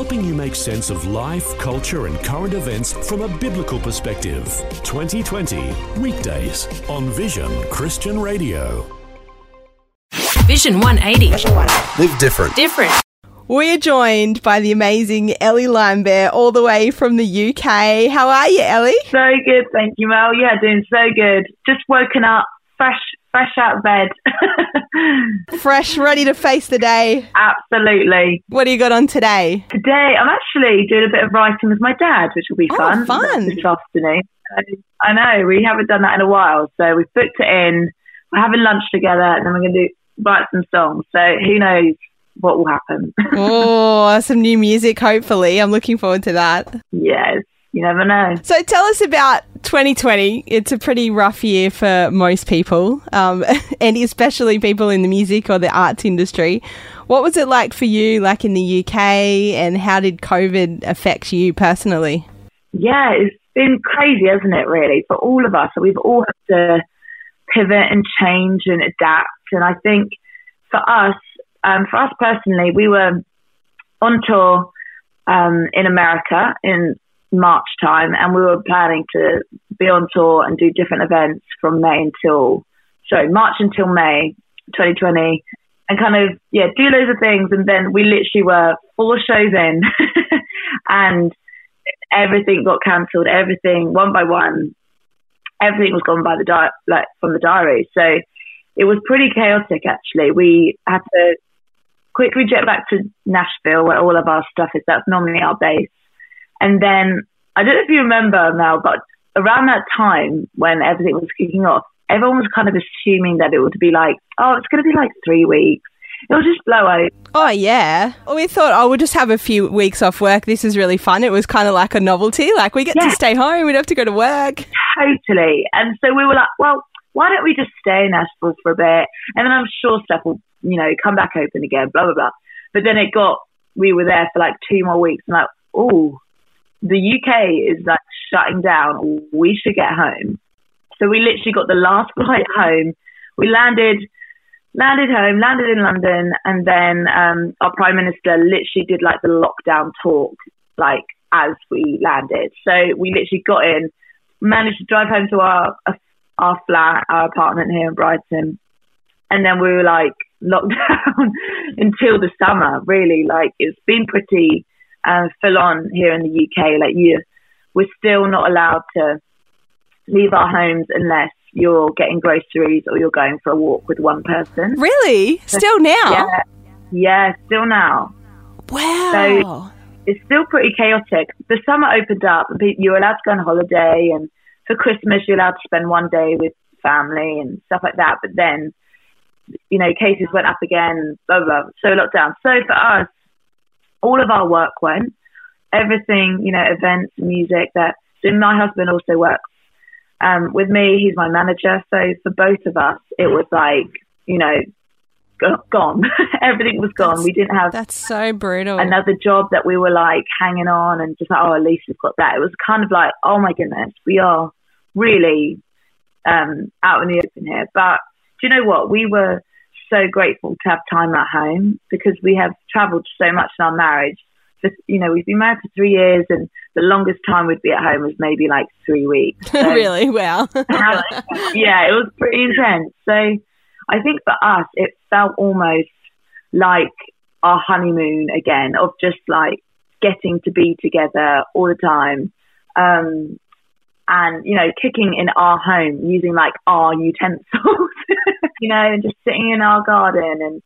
helping you make sense of life, culture, and current events from a biblical perspective. 2020, weekdays on Vision Christian Radio. Vision 180. Live different. Different. We're joined by the amazing Ellie Limebear all the way from the UK. How are you, Ellie? So good, thank you, Mel. Yeah, doing so good. Just woken up, fresh, fresh out of bed. Fresh, ready to face the day. Absolutely. What do you got on today? Today, I'm actually doing a bit of writing with my dad, which will be Oh, fun. fun. This afternoon. I know we haven't done that in a while, so we've booked it in. We're having lunch together, and then we're going to write some songs. So who knows what will happen? Oh, some new music, hopefully. I'm looking forward to that. yes, you never know. So tell us about 2020. It's a pretty rough year for most people, um, and especially people in the music or the arts industry. What was it like for you, like in the UK, and how did COVID affect you personally? Yeah, it's been crazy, hasn't it, really, for all of us. We've all had to pivot and change and adapt. And I think for us, um, for us personally, we were on tour um, in America in March time, and we were planning to be on tour and do different events from May until, sorry, March until May 2020, and kind of, yeah, do loads of things. And then we literally were four shows in, and everything got cancelled, everything one by one, everything was gone by the di- like from the diary. So it was pretty chaotic actually. We had to quickly jet back to Nashville where all of our stuff is. That's normally our base. And then I don't know if you remember now, but around that time when everything was kicking off, everyone was kind of assuming that it would be like, oh, it's going to be like three weeks. It'll just blow over. Oh, yeah. We thought, oh, we'll just have a few weeks off work. This is really fun. It was kind of like a novelty. Like, we get Yeah. to stay home. We don't have to go to work. Totally. And so we were like, well, why don't we just stay in Nashville for a bit? And then I'm sure stuff will, you know, come back open again, blah, blah, blah. But then it got, we were there for like two more weeks and like, oh, the UK is like shutting down. We should get home. So we literally got the last flight home. We landed, landed home, landed in London, and then um, our prime minister literally did like the lockdown talk, like as we landed. So we literally got in, managed to drive home to our our flat, our apartment here in Brighton, and then we were like locked down until the summer. Really, like it's been pretty uh, full on here in the UK. Like you, we're still not allowed to leave our homes unless you're getting groceries or you're going for a walk with one person. Really? Still now? Yeah, yeah, still now. Wow. So it's still pretty chaotic. The summer opened up, and you're allowed to go on holiday, and for Christmas you're allowed to spend one day with family and stuff like that. But then, you know, cases went up again, blah blah. blah. So lockdown. So for us, all of our work went. Everything, you know, events, music. That. So my husband also works um, with me. He's my manager. So for both of us, it was like, you know, gone. Everything was gone. That's- we didn't have That's so brutal. another job that we were like hanging on and just like, oh, at least we've got that. It was kind of like, oh my goodness, we are really um, out in the open here. But do you know what? We were so grateful to have time at home because we have travelled so much in our marriage. Just, you know, we've been married for three years and the longest time we'd be at home was maybe like three weeks. So- really? Wow. yeah, it was pretty intense. So I think for us, it felt almost like our honeymoon again of just like getting to be together all the time. Um, and, you know, cooking in our home using like our utensils, you know, and just sitting in our garden and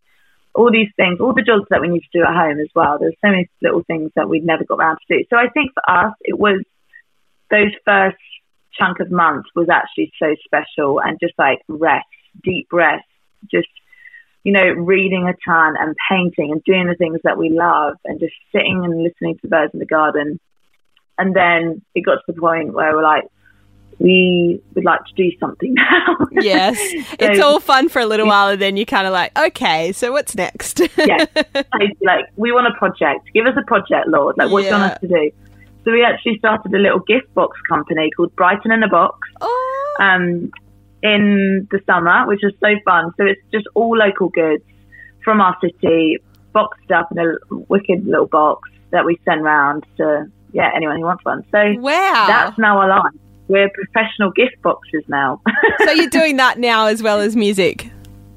all these things, all the jobs that we need to do at home as well. There's so many little things that we'd never got around to do. So I think for us, it was those first chunk of months was actually so special and just like rest, deep rest, just, you know, reading a ton and painting and doing the things that we love and just sitting and listening to birds in the garden. And then it got to the point where we're like, we would like to do something now. yes. It's all fun for a little while and then you're kind of like, okay, so what's next? yeah. Like, we want a project. Give us a project, Lord. Like, what do you want us to do? So we actually started a little gift box company called Brighton in a Box oh, um, in the summer, which was so fun. So it's just all local goods from our city, boxed up in a wicked little box that we send round to yeah anyone who wants one. So Wow. that's now our life. We're professional gift boxes now. so you're doing that now as well as music.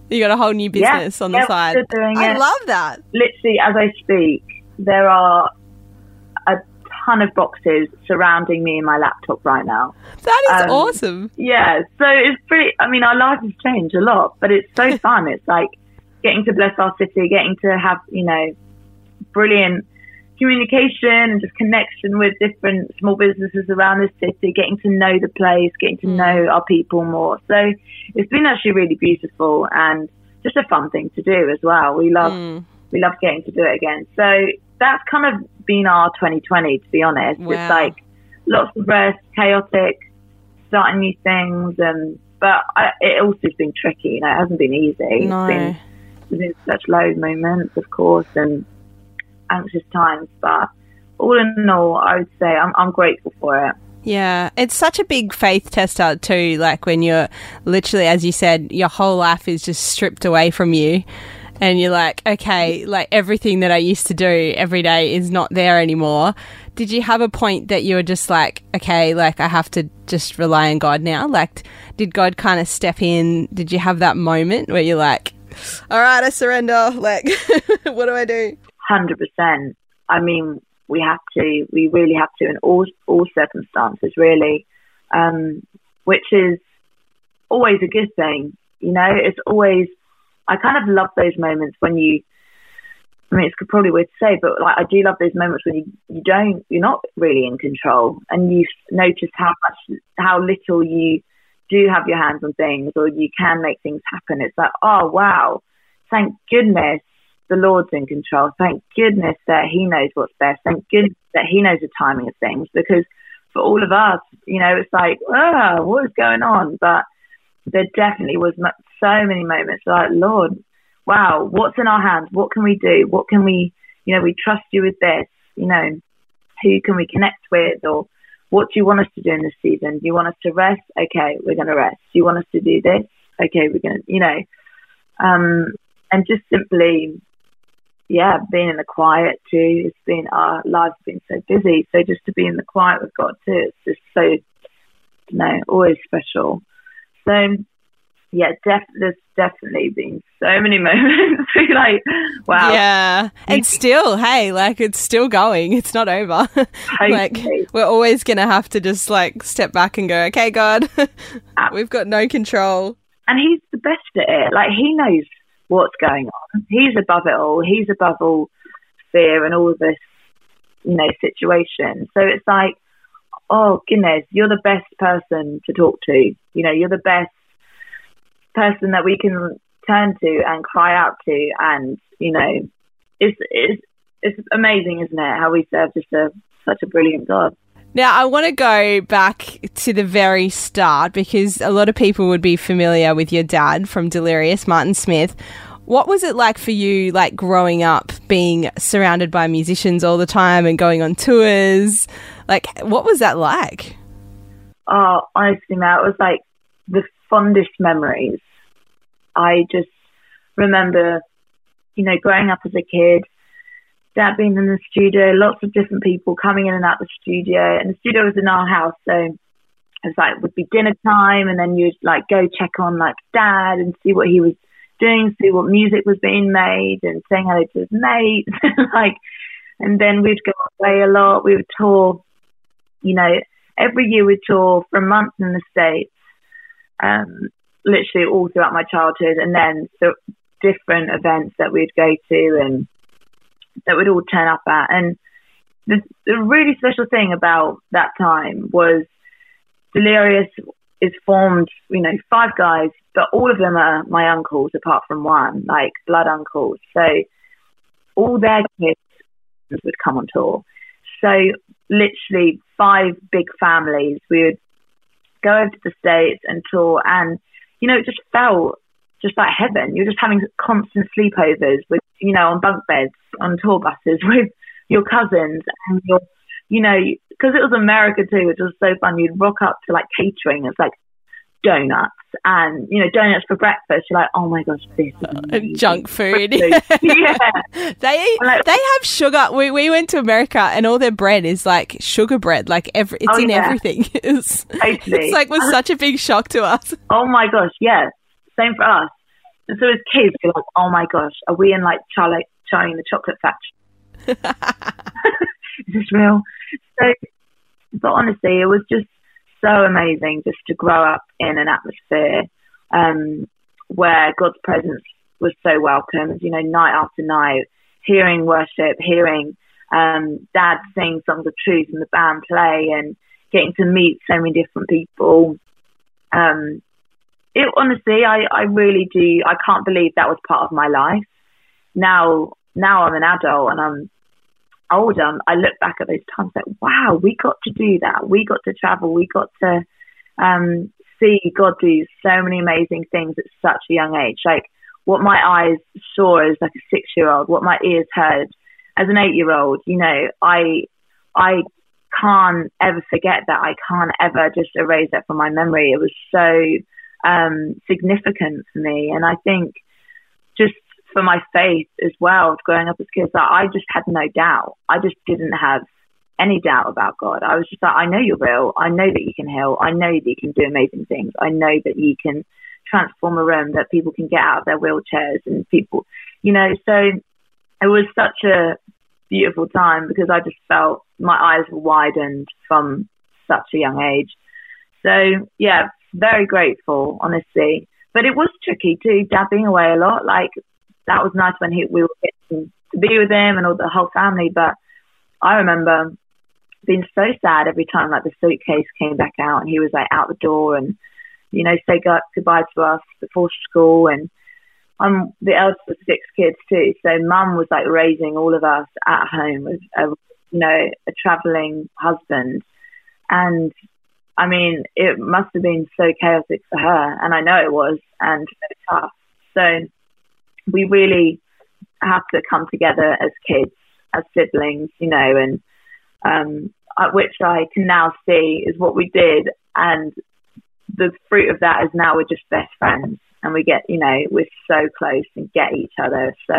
You got a whole new Yeah, business on yeah, the side. we're doing I it. love that. literally as I speak, there are a ton of boxes surrounding me and my laptop right now. That is Um, awesome. Yeah, so it's pretty. I mean, our life has changed a lot, but it's so fun. It's like getting to bless our city, getting to have you know brilliant communication and just connection with different small businesses around the city, getting to know the place, getting to know our people more. So it's been actually really beautiful and just a fun thing to do as well. We love Mm. we love getting to do it again. So that's kind of been our 2020, to be honest. Wow. It's like lots of rest, chaotic, starting new things, and but I, it also has been tricky. You know, it hasn't been easy. No. It's been, been such low moments, of course, and anxious times. But all in all, I would say I'm, I'm grateful for it. Yeah, it's such a big faith tester too. Like when you're literally, as you said, your whole life is just stripped away from you, and you're like, okay, like everything that I used to do every day is not there anymore. Did you have a point that you were just like, okay, like I have to just rely on God now? Like, did God kind of step in? Did you have that moment where you're like, all right, I surrender. Like, what do I do? Hundred percent. I mean, we have to. We really have to in all all circumstances, really. Um, which is always a good thing. You know, it's always. I kind of love those moments when you. I mean, it's probably weird to say, but like I do love those moments when you you don't you're not really in control, and you notice how much how little you do have your hands on things, or you can make things happen. It's like, oh wow, thank goodness the Lord's in control. Thank goodness that He knows what's best. Thank goodness that He knows the timing of things. Because for all of us, you know, it's like, ah, what is going on? But there definitely was so many moments like, Lord, wow, what's in our hands? What can we do? What can we, you know, we trust you with this. You know, who can we connect with, or what do you want us to do in this season? Do you want us to rest? Okay, we're going to rest. Do you want us to do this? Okay, we're going to, you know, um, and just simply yeah, being in the quiet too. It's been our lives been so busy, so just to be in the quiet with God too, it's just so you know always special. So yeah, def- there's definitely been so many moments. like wow, Yeah, and still, hey, like it's still going. It's not over. like we're always gonna have to just like step back and go, okay, God, we've got no control. and he's the best at it. Like he knows what's going on. He's above it all. He's above all fear and all this, you know, situation. So it's like, oh goodness, you're the best person to talk to. You know, you're the best person that we can turn to and cry out to, and you know, it's it's it's amazing, isn't it? How we serve just a such a brilliant God. Now, I want to go back to the very start because a lot of people would be familiar with your dad from Delirious, Martin Smith. What was it like for you, like growing up, being surrounded by musicians all the time and going on tours? Like, what was that like? Oh, honestly, Matt, it was like the fondest memories. I just remember, you know, growing up as a kid, dad being in the studio, lots of different people coming in and out the studio, and the studio was in our house, so it was like would be dinner time, and then you'd like go check on like dad and see what he was doing, see what music was being made, and saying hello to his mates, like, and then we'd go away a lot. We would tour, you know, every year we'd tour for a month in the states, um, literally all throughout my childhood, and then so different events that we'd go to and that we'd all turn up at. And the, the really special thing about that time was Delirious is formed, you know, five guys, but all of them are my uncles apart from one, like blood uncles. So all their kids would come on tour. So literally five big families. We would go over to the States and tour and, you know, it just felt just like heaven. You're just having constant sleepovers with, you know, on bunk beds, on tour buses with your cousins and your, you know, because it was America too, which was so fun. You'd rock up to like catering. It's like donuts and you know donuts for breakfast. You're like, oh my gosh, this is junk food. yeah, they Like- they have sugar. We we went to America and all their bread is like sugar bread. Like every it's Oh, in yeah. everything. It's, Totally. it's like was such a big shock to us. oh my gosh, yeah, same for us. And so as kids, you're like, oh my gosh, are we in like Charlie Charlie and the Chocolate Factory? is this real? So, but honestly, it was just so amazing just to grow up in an atmosphere um, where God's presence was so welcomed. You know, night after night, hearing worship, hearing um, Dad sing songs of truth and the band play, and getting to meet so many different people. Um, it honestly, I, I really do. I can't believe that was part of my life. Now, now I'm an adult and I'm older. I look back at those times like, wow, we got to do that. We got to travel. We got to um, see God do so many amazing things at such a young age. Like what my eyes saw as like a six year old, what my ears heard as an eight year old. You know, I I can't ever forget that. I can't ever just erase that from my memory. It was so um, significant for me, and I think just for my faith as well, growing up as kids, that I just had no doubt. I just didn't have any doubt about God. I was just like, I know you're real. I know that you can heal. I know that you can do amazing things. I know that you can transform a room, that people can get out of their wheelchairs and people, you know, so it was such a beautiful time because I just felt my eyes were widened from such a young age. So yeah, very grateful, honestly. But it was tricky too, dad being away a lot. Like that was nice when he, we were getting to be with him and all the whole family. But I remember being so sad every time like the suitcase came back out and he was like out the door and you know say go- goodbye to us before school and I'm the eldest of six kids too. So mum was like raising all of us at home with a you know a traveling husband and I mean, it must have been so chaotic for her, and I know it was, and so tough. So we really have to come together as kids, as siblings, you know, and um, uh, which I can now see is what we did, and the fruit of that is now we're just best friends, and we get, you know, we're so close and get each other. So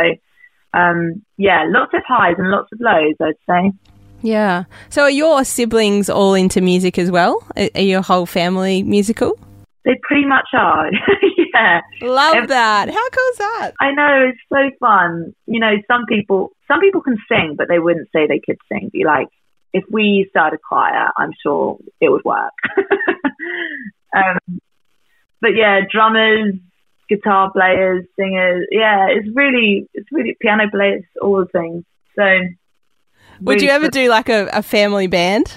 um, yeah, lots of highs and lots of lows, I'd say. Yeah. So are your siblings all into music as well? Are your whole family musical? They pretty much are. yeah. Love that. How cool is that? I know it's so fun. You know, some people some people can sing, but they wouldn't say they could sing. Be like, if we started a choir, I'm sure it would work. um, but yeah, drummers, guitar players, singers. Yeah, it's really it's really piano players, all the things. So, Would you ever do like a, a family band?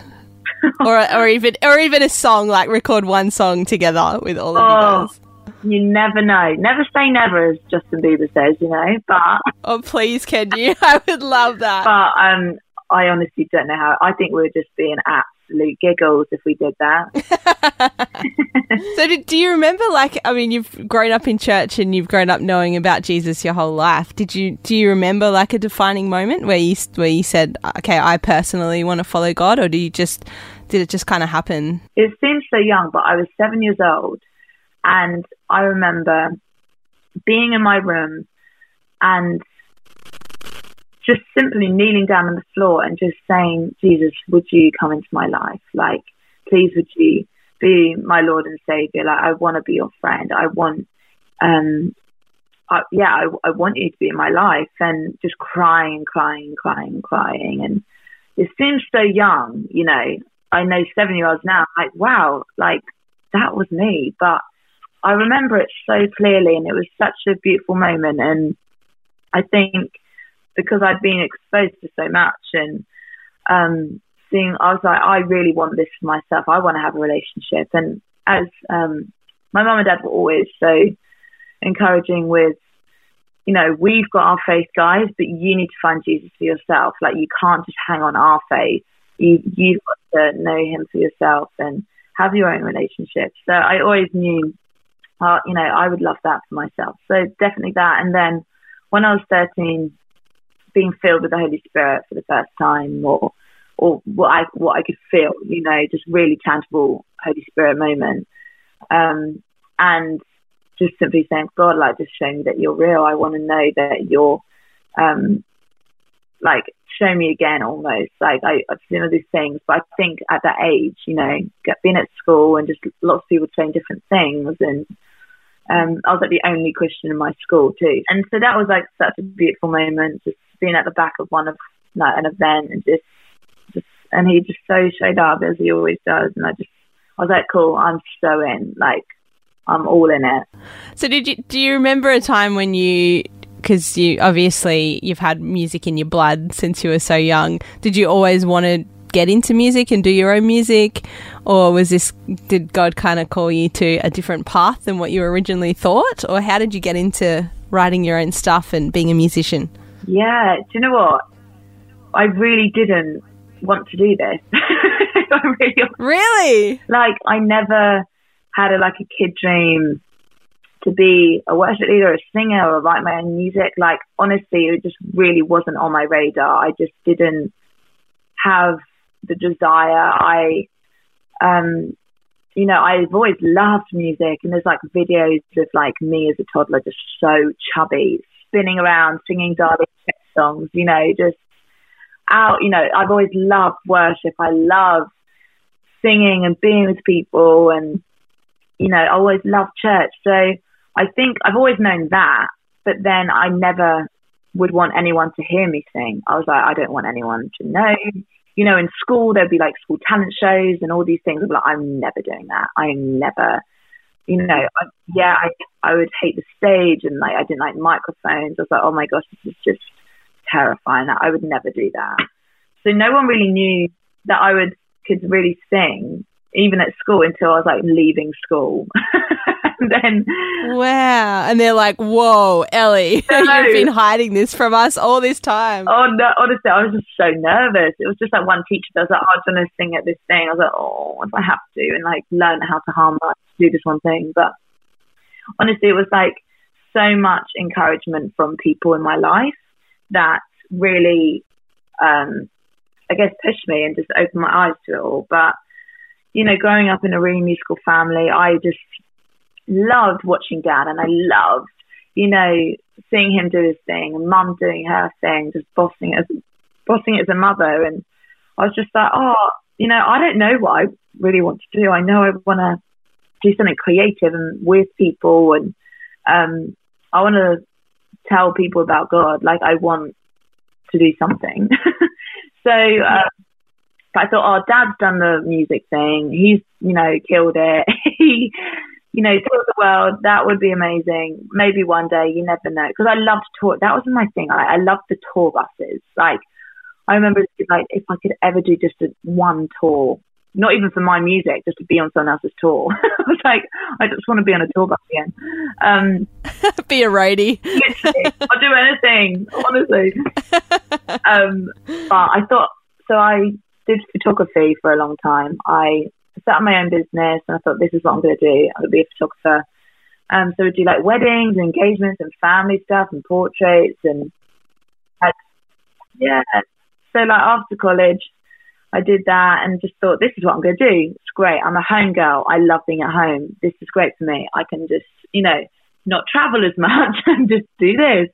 or or even or even a song like record one song together with all of Oh. you guys. You never know. Never say never, as Justin Bieber says. You know, but Oh please can you? I would love that. but um, I honestly don't know how. I think we would just be an absolute giggles if we did that. So, do, do you remember, like, I mean, you've grown up in church and you've grown up knowing about Jesus your whole life. Did you do you remember like a defining moment where you where you said, "Okay, I personally want to follow God," or do you just did it just kind of happen? it seems so young, but I was seven years old, and I remember being in my room and just simply kneeling down on the floor and just saying, Jesus, would you come into my life? Like, please, would you be my Lord and Savior? Like, I want to be your friend. I want, um, I, yeah, I, I want you to be in my life, and just crying, crying, crying, crying, and it seems so young, you know. I know seven year olds now, like, wow, like that was me. But I remember it so clearly and it was such a beautiful moment. And I think because I'd been exposed to so much and um, seeing, I was like, I really want this for myself. I want to have a relationship. And as um, my mum and dad were always so encouraging with, you know, we've got our faith, guys, but you need to find Jesus for yourself. Like, you can't just hang on our faith. You, you've got to know him for yourself and have your own relationship. So I always knew, uh, you know, I would love that for myself. So definitely that. And then when I was 13, being filled with the Holy Spirit for the first time, or or what I what I could feel, you know, just really tangible Holy Spirit moment. Um, and just simply saying, God, like, just show me that you're real. I want to know that you're, um, like, show me again almost. Like, I, I've seen all these things, but I think at that age, you know, being at school and just lots of people saying different things and, um, I was like the only Christian in my school too. And so that was like such a beautiful moment, just being at the back of one of like an event and just, just, and he just so showed up as he always does. And I just, I was like, cool, I'm so in, like, I'm all in it. So did you, do you remember a time when you, because you obviously you've had music in your blood since you were so young. Did you always want to get into music and do your own music, or was this did God kind of call you to a different path than what you originally thought, or how did you get into writing your own stuff and being a musician? Yeah, do you know what? I really didn't want to do this. really, really? Like I never had a like a kid dream to be a worship leader, a singer, or write my own music. Like honestly, it just really wasn't on my radar. I just didn't have the desire. I, um, you know, I've always loved music, and there's like videos of like me as a toddler, just so chubby, spinning around, singing darling songs. You know, just out. You know, I've always loved worship. I love singing and being with people, and you know, I always loved church. So I think I've always known that, but then I never would want anyone to hear me sing. I was like, I don't want anyone to know you know, in school there'd be like school talent shows and all these things. I'm like, I'm never doing that. I'm never, you know, I, yeah, I I would hate the stage and like I didn't like microphones. I was like, oh my gosh, this is just terrifying. I would never do that. So no one really knew that I would could really sing even at school until I was like leaving school. then wow, and they're like, "Whoa, Ellie, no. you've been hiding this from us all this time." Oh no, honestly, I was just so nervous. It was just like one teacher does like, "Oh, i was going to sing at this thing." I was like, "Oh, if I have to," and like learn how to harmonize do this one thing. But honestly, it was like so much encouragement from people in my life that really, um, I guess, pushed me and just opened my eyes to it all. But you know, growing up in a really musical family, I just loved watching dad and I loved, you know, seeing him do his thing and mum doing her thing, just bossing it as, bossing it as a mother. And I was just like, oh, you know, I don't know what I really want to do. I know I want to do something creative and with people and, um, I want to tell people about God. Like I want to do something. so, uh, I thought, oh, Dad's done the music thing. He's, you know, killed it. he, you know, tour the world. That would be amazing. Maybe one day. You never know. Because I loved tour. That was my thing. I, I loved the tour buses. Like, I remember, like, if I could ever do just a, one tour, not even for my music, just to be on someone else's tour. I was like, I just want to be on a tour bus again. Um, be a righty. I'll do anything, honestly. um, but I thought, so I did photography for a long time. I up my own business and I thought, this is what I'm going to do. I'm going to be a photographer. Um, so we do like weddings, and engagements, and family stuff, and portraits, and yeah. So like after college, I did that and just thought, this is what I'm going to do. It's great. I'm a home girl. I love being at home. This is great for me. I can just, you know, not travel as much and just do this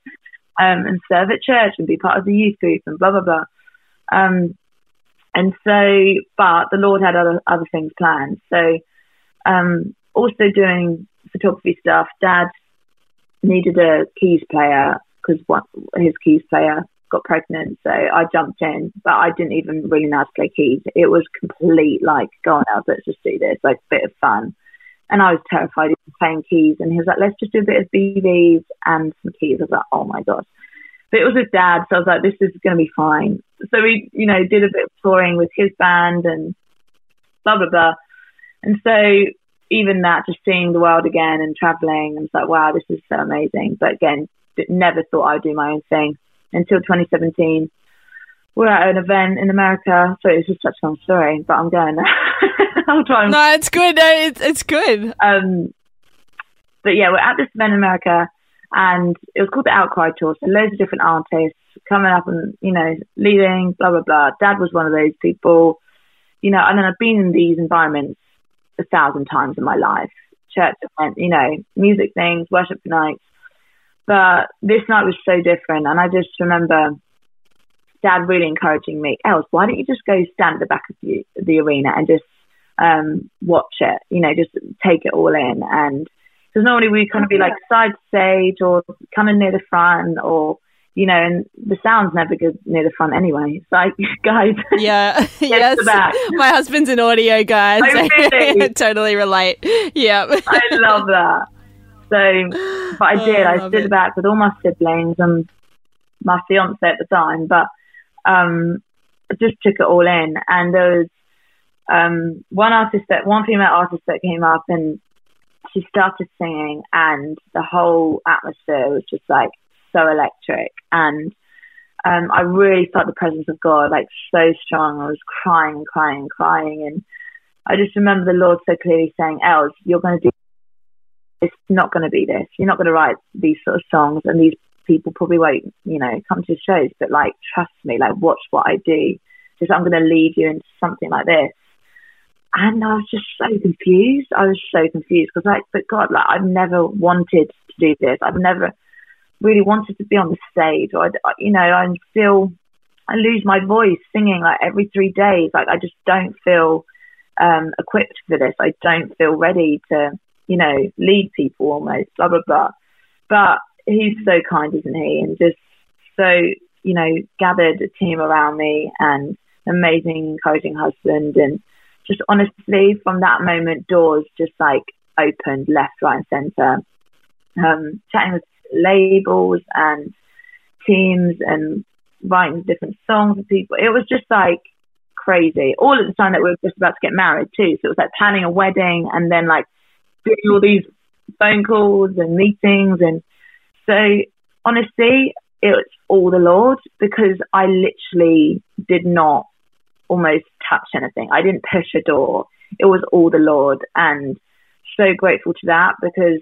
um, and serve at church and be part of the youth group and blah blah blah. Um, and so, but the Lord had other other things planned. So, um, also doing photography stuff. Dad needed a keys player because his keys player got pregnant. So I jumped in, but I didn't even really know how to play keys. It was complete like, go on, now, let's just do this, like bit of fun. And I was terrified of playing keys. And he was like, let's just do a bit of BVs and some keys. I was like, oh my gosh. But it was with dad, so I was like, this is going to be fine. So we, you know, did a bit of touring with his band and blah, blah, blah. And so even that, just seeing the world again and traveling, I was like, wow, this is so amazing. But again, never thought I'd do my own thing until 2017. We're at an event in America. Sorry, it's just such a long story, but I'm going. I'll try. And... No, it's good. No, it's it's good. Um, but yeah, we're at this event in America, and it was called the Outcry Tour. So loads of different artists coming up and you know leading, blah blah blah. Dad was one of those people, you know. And then I've been in these environments a thousand times in my life. church event, you know, music things, worship nights. But this night was so different. And I just remember dad really encouraging me, Els, why don't you just go stand at the back of the, the arena and just um, watch it, you know, just take it all in. And because normally we kind of be like side stage or coming near the front or, you know, and the sound's never good near the front anyway. It's like, guys. Yeah. yes. My husband's an audio guy. Oh, so really? totally relate. Yeah. I love that. So, but I did. Oh, I, I stood it. back with all my siblings and my fiance at the time, but um, just took it all in. And there was um, one artist that one female artist that came up and she started singing, and the whole atmosphere was just like so electric. And um, I really felt the presence of God like so strong. I was crying and crying and crying, and I just remember the Lord so clearly saying, "Els, you're going to do. It's not going to be this. You're not going to write these sort of songs, and these people probably won't, you know, come to shows. But like, trust me, like, watch what I do. Just I'm going to lead you into something like this." And I was just so confused. I was so confused because, like, but God, like, I've never wanted to do this. I've never really wanted to be on the stage, or you know, I feel I lose my voice singing like every three days. Like, I just don't feel um, equipped for this. I don't feel ready to, you know, lead people almost. Blah blah blah. But he's so kind, isn't he? And just so you know, gathered a team around me and amazing, encouraging husband and just honestly, from that moment, doors just like opened left, right, and centre. Um, chatting with labels and teams and writing different songs with people. It was just like crazy. All at the time that we were just about to get married too. So it was like planning a wedding and then like doing all these phone calls and meetings. And so honestly, it was all the Lord because I literally did not almost touch anything. I didn't push a door. It was all the Lord. And so grateful to that because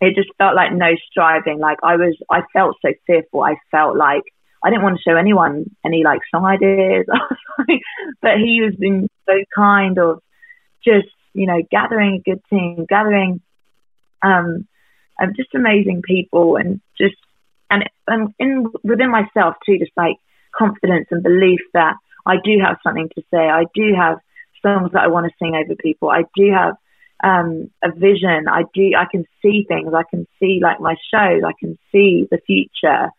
it just felt like no striving. Like I was, I felt so fearful. I felt like I didn't want to show anyone any like song ideas. but he has been so kind of just, you know, gathering a good team, gathering, um, um just amazing people and just, and, and in within myself too, just like confidence and belief that I do have something to say. I do have songs that I want to sing over people. I do have um, a vision. I do. I can see things. I can see like my shows. I can see the future.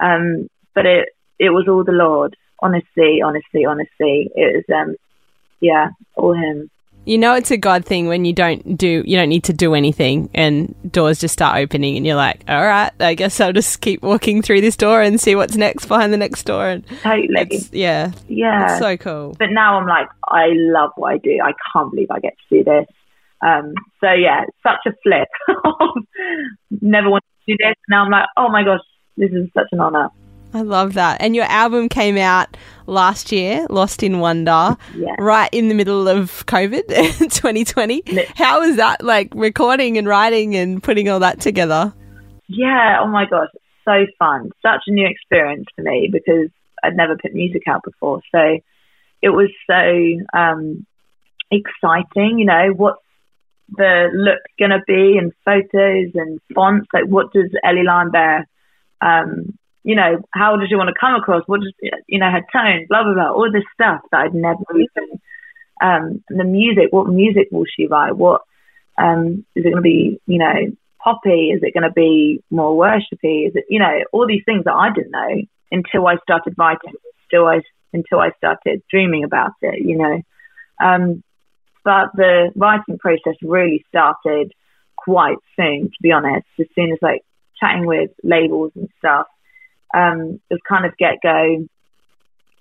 Um, but it it was all the Lord. Honestly, honestly, honestly, it was um, yeah, all Him. You know it's a God thing when you don't do you don't need to do anything and doors just start opening and you're like, all right, I guess I'll just keep walking through this door and see what's next behind the next door. And totally, yeah, yeah, it's so cool. But now I'm like, I love what I do. I can't believe I get to do this. Um, so yeah, such a flip. Never wanted to do this. Now I'm like, oh my gosh, this is such an honor. I love that. And your album came out last year, Lost in Wonder, yeah. right in the middle of COVID 2020. How was that like recording and writing and putting all that together? Yeah, oh my gosh, so fun. Such a new experience for me because I'd never put music out before. So it was so um, exciting, you know, what's the look going to be and photos and fonts? Like, what does Ellie Limebear um, you know, how does she want to come across? What does, you know, her tone, blah, blah, blah, all this stuff that I'd never even, um, the music, what music will she write? What, um, is it going to be, you know, poppy? Is it going to be more worshipy? Is it, you know, all these things that I didn't know until I started writing, still I, until I started dreaming about it, you know. Um, but the writing process really started quite soon, to be honest, as soon as like chatting with labels and stuff um, it was kind of get go,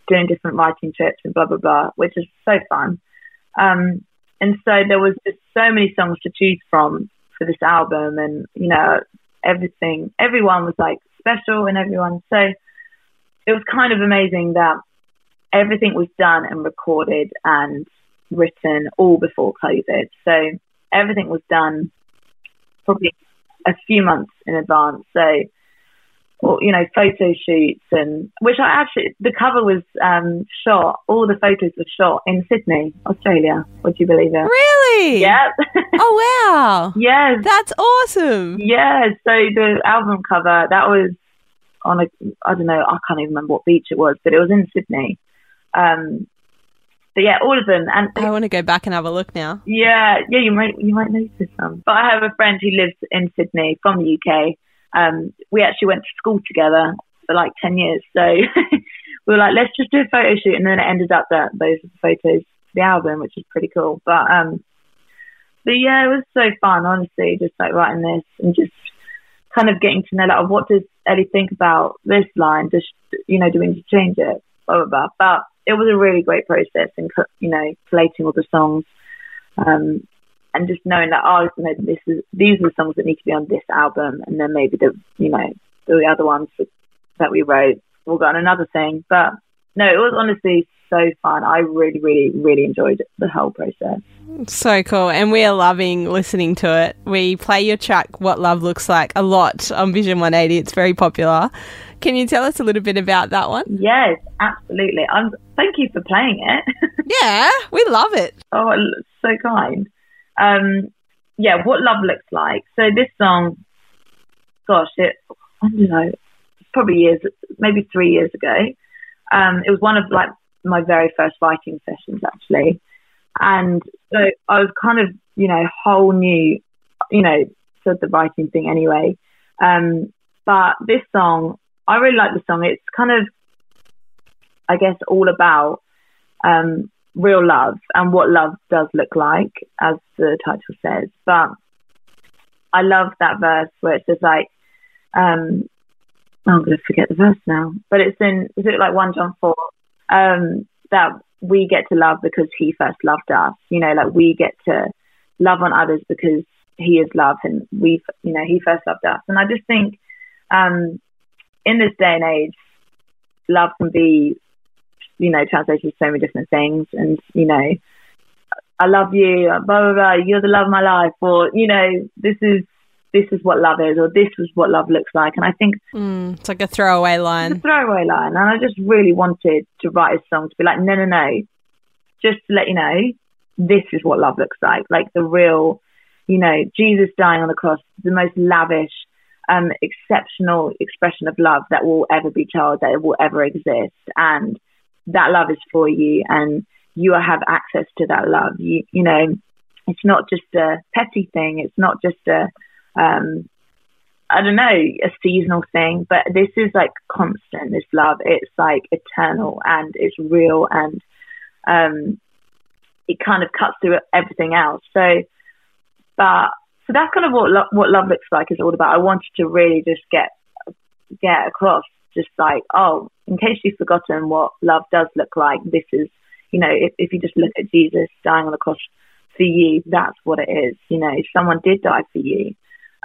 doing different writing trips and blah blah blah, which is so fun. Um, and so there was just so many songs to choose from for this album, and you know everything, everyone was like special, and everyone. So it was kind of amazing that everything was done and recorded and written all before COVID. So everything was done probably a few months in advance. So or you know photo shoots and which I actually the cover was um, shot all the photos were shot in Sydney Australia would you believe it Really? yeah Oh wow. yes That's awesome. yeah so the album cover that was on a I don't know I can't even remember what beach it was but it was in Sydney um but yeah all of them and I want to go back and have a look now. yeah, yeah, you might you might notice some. But I have a friend who lives in Sydney from the UK. Um, we actually went to school together for like ten years, so we were like, let's just do a photo shoot, and then it ended up that those are the photos the album, which is pretty cool. But um, but yeah, it was so fun, honestly, just like writing this and just kind of getting to know like what does Ellie think about this line? Just you know, do we need to change it? Blah blah blah. But it was a really great process and you know collating all the songs um, and just knowing that oh you know this is these are the songs that need to be on this album and then maybe the you know the other ones that, we wrote will go on another thing but no it was honestly so fun I really really really enjoyed the whole process So cool. And we are loving listening to it. We play your track, What Love Looks Like, a lot on Vision 180. It's very popular. Can you tell us a little bit about that one? yes absolutely thank you for playing it Yeah, we love it. Oh, so kind. Um, yeah, what love looks like. So this song, gosh, it I don't know, probably years, maybe three years ago. Um, it was one of like my very first writing sessions actually, and so I was kind of you know whole new, you know, to the writing thing anyway. Um, but this song, I really like the song. It's kind of, I guess, all about um, real love and what love does look like, as the title says. But I love that verse where it says like, um, I'm going to forget the verse now, but it's in, is it like 1 John 4? Um, that we get to love because he first loved us. You know, like we get to love on others because he is love and we, you know, he first loved us. And I just think, um, in this day and age, love can be you know, translated to so many different things. And, you know, I love you, blah, blah, blah, you're the love of my life. Or, you know, this is, this is what love is, or this is what love looks like. And I think Mm, it's like a throwaway it's a line. throwaway line. And I just really wanted to write a song to be like, no, no, no, just to let you know, this is what love looks like. Like the real, you know, Jesus dying on the cross, the most lavish, um, exceptional expression of love that will ever be told, that will ever exist. And that love is for you and you have access to that love. You, you know, it's not just a petty thing. It's not just a, um, I don't know, a seasonal thing, but this is like constant, this love. It's like eternal and it's real and, um, it kind of cuts through everything else. So, but, so that's kind of what, lo- what love looks like is all about. I wanted to really just get, get across just like, oh, in case you've forgotten what love does look like, this is, you know, if, if you just look at Jesus dying on the cross for you, that's what it is. You know, if someone did die for you.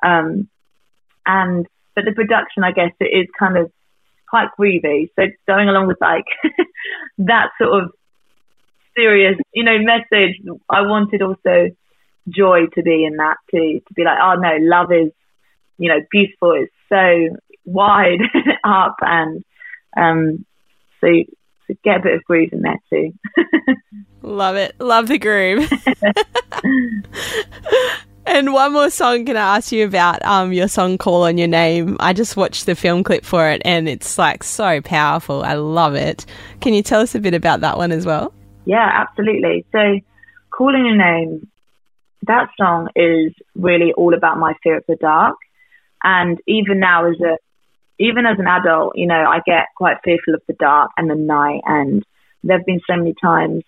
Um, and, but the production, I guess, it is kind of quite groovy. So going along with like that sort of serious, you know, message, I wanted also joy to be in that too, to be like, oh no, love is, you know, beautiful. It's so wide up and um, so, so get a bit of groove in there too. Love it. Love the groove. and one more song can I ask you about um your song Call on Your Name. I just watched the film clip for it and it's like so powerful. I love it. Can you tell us a bit about that one as well? Yeah, absolutely. So, Call on Your Name, that song is really all about my fear of the dark. And even now, as a even as an adult, you know, I get quite fearful of the dark and the night. And there have been so many times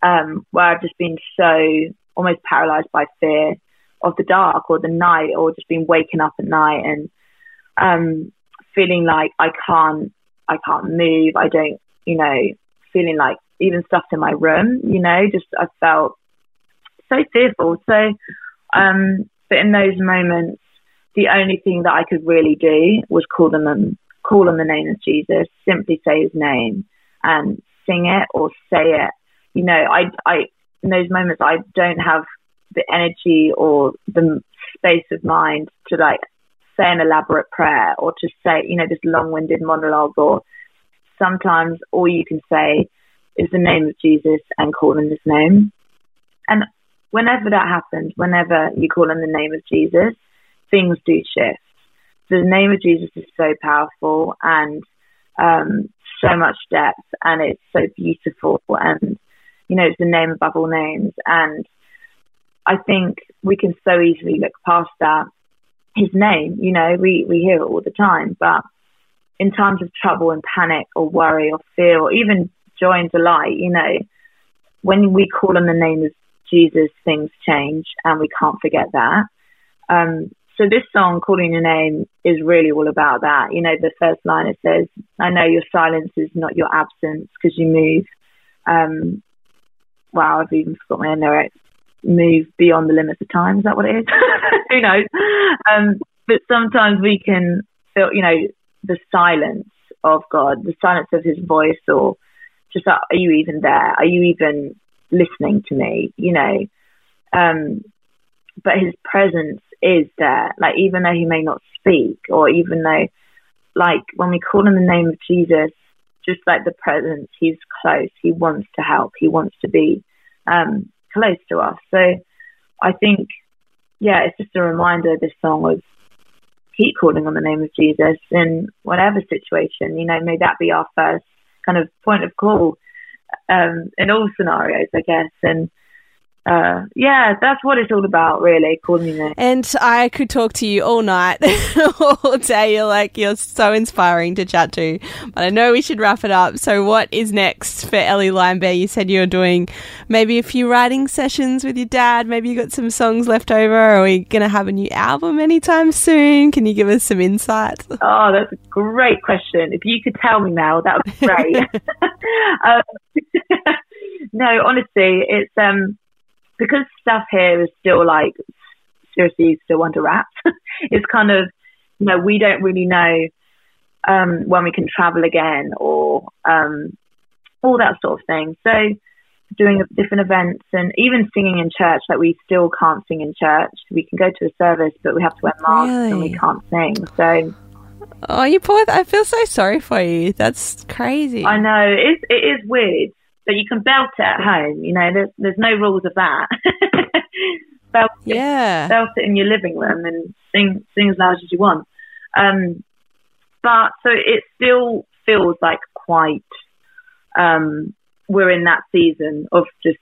um, where I've just been so almost paralyzed by fear of the dark or the night, or just been waking up at night and um, feeling like I can't, I can't move. I don't, you know, feeling like even stuff in my room, you know, just I felt so fearful. So, um, but in those moments, the only thing that I could really do was call them, um, call on the name of Jesus, simply say his name and sing it or say it. You know, I, I, in those moments, I don't have the energy or the space of mind to like say an elaborate prayer or to say, you know, this long-winded monologue or sometimes all you can say is the name of Jesus and call in his name. And whenever that happens, whenever you call in the name of Jesus, things do shift. The name of Jesus is so powerful and um, so much depth, and it's so beautiful, and you know, it's the name above all names. And I think we can so easily look past that. His name, you know, we, we hear it all the time, but in times of trouble and panic or worry or fear or even joy and delight, you know, when we call on the name of Jesus, things change and we can't forget that. Um, so this song, Call on Your Name, is really all about that. You know, the first line it says, I know your silence is not your absence because you move. Um, wow, I've even forgot my own lyrics. Move beyond the limits of time. Is that what it is? Who knows? Um, but sometimes we can feel, you know, the silence of God, the silence of His voice, or just are you even there? Are you even listening to me? You know, um, but His presence is there. Like even though He may not speak, or even though, like when we call in the name of Jesus, just like the presence, He's close. He wants to help. He wants to be um, close to us. So I think, yeah, it's just a reminder. This song of keep calling on the name of Jesus in whatever situation. You know, may that be our first kind of point of call um, in all scenarios, I guess. And uh, yeah, that's what it's all about, really, calling me. And I could talk to you all night, all day. You're like, you're so inspiring to chat to. But I know we should wrap it up. So, what is next for Ellie Limebear? You said you're doing maybe a few writing sessions with your dad. Maybe you got some songs left over. Are we going to have a new album anytime soon? Can you give us some insight? Oh, that's a great question. If you could tell me now, that would be great. um, no, honestly, it's um because stuff here is still like seriously still under wraps. it's kind of you know we don't really know um, when we can travel again or um, all that sort of thing. So doing different events and even singing in church like we still can't sing in church we can go to a service but we have to wear masks really? and we can't sing so oh you poor i feel so sorry for you that's crazy i know it, it is weird but you can belt it at home. You know, there's there's no rules of that. belt yeah, it, belt it in your living room and sing sing as loud as you want. Um, but so it still feels like quite. Um, we're in that season of just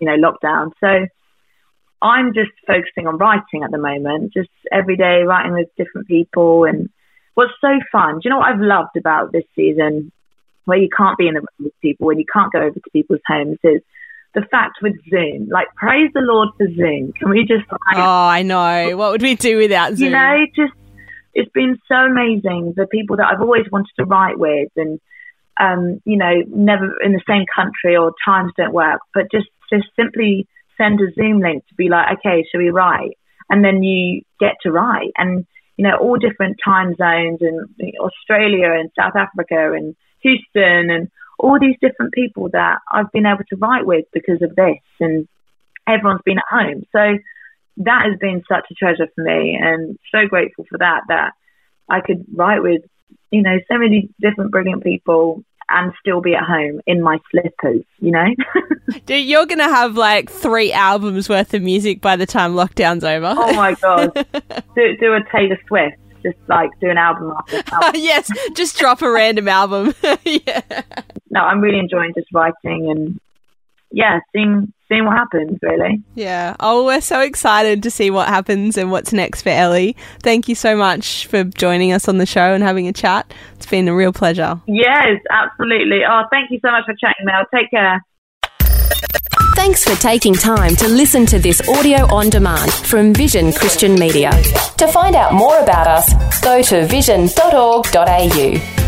you know lockdown. So I'm just focusing on writing at the moment, just every day writing with different people. And what's so fun, do you know what I've loved about this season? Where you can't be in the room with people, when you can't go over to people's homes, is the fact with Zoom. Like, praise the Lord for Zoom. Can we just? Like, oh, I know. What would we do without Zoom? You know, just it's been so amazing. The people that I've always wanted to write with, and um, you know, never in the same country or times don't work, but just just simply send a Zoom link to be like, okay, shall we write? And then you get to write, and you know, all different time zones, and Australia and South Africa and Houston and all these different people that I've been able to write with because of this and everyone's been at home. So that has been such a treasure for me and so grateful for that, that I could write with, you know, so many different brilliant people and still be at home in my slippers, you know? Dude, you're going to have like three albums worth of music by the time lockdown's over. Oh my God. do, do a Taylor Swift just like do an album after album. yes, just drop a random album. yeah. No, I'm really enjoying just writing and yeah, seeing seeing what happens really. Yeah. Oh, we're so excited to see what happens and what's next for Ellie. Thank you so much for joining us on the show and having a chat. It's been a real pleasure. Yes, absolutely. Oh, thank you so much for chatting, Mel. Take care. Thanks for taking time to listen to this audio on demand from Vision Christian Media. To find out more about us, go to vision.org.au.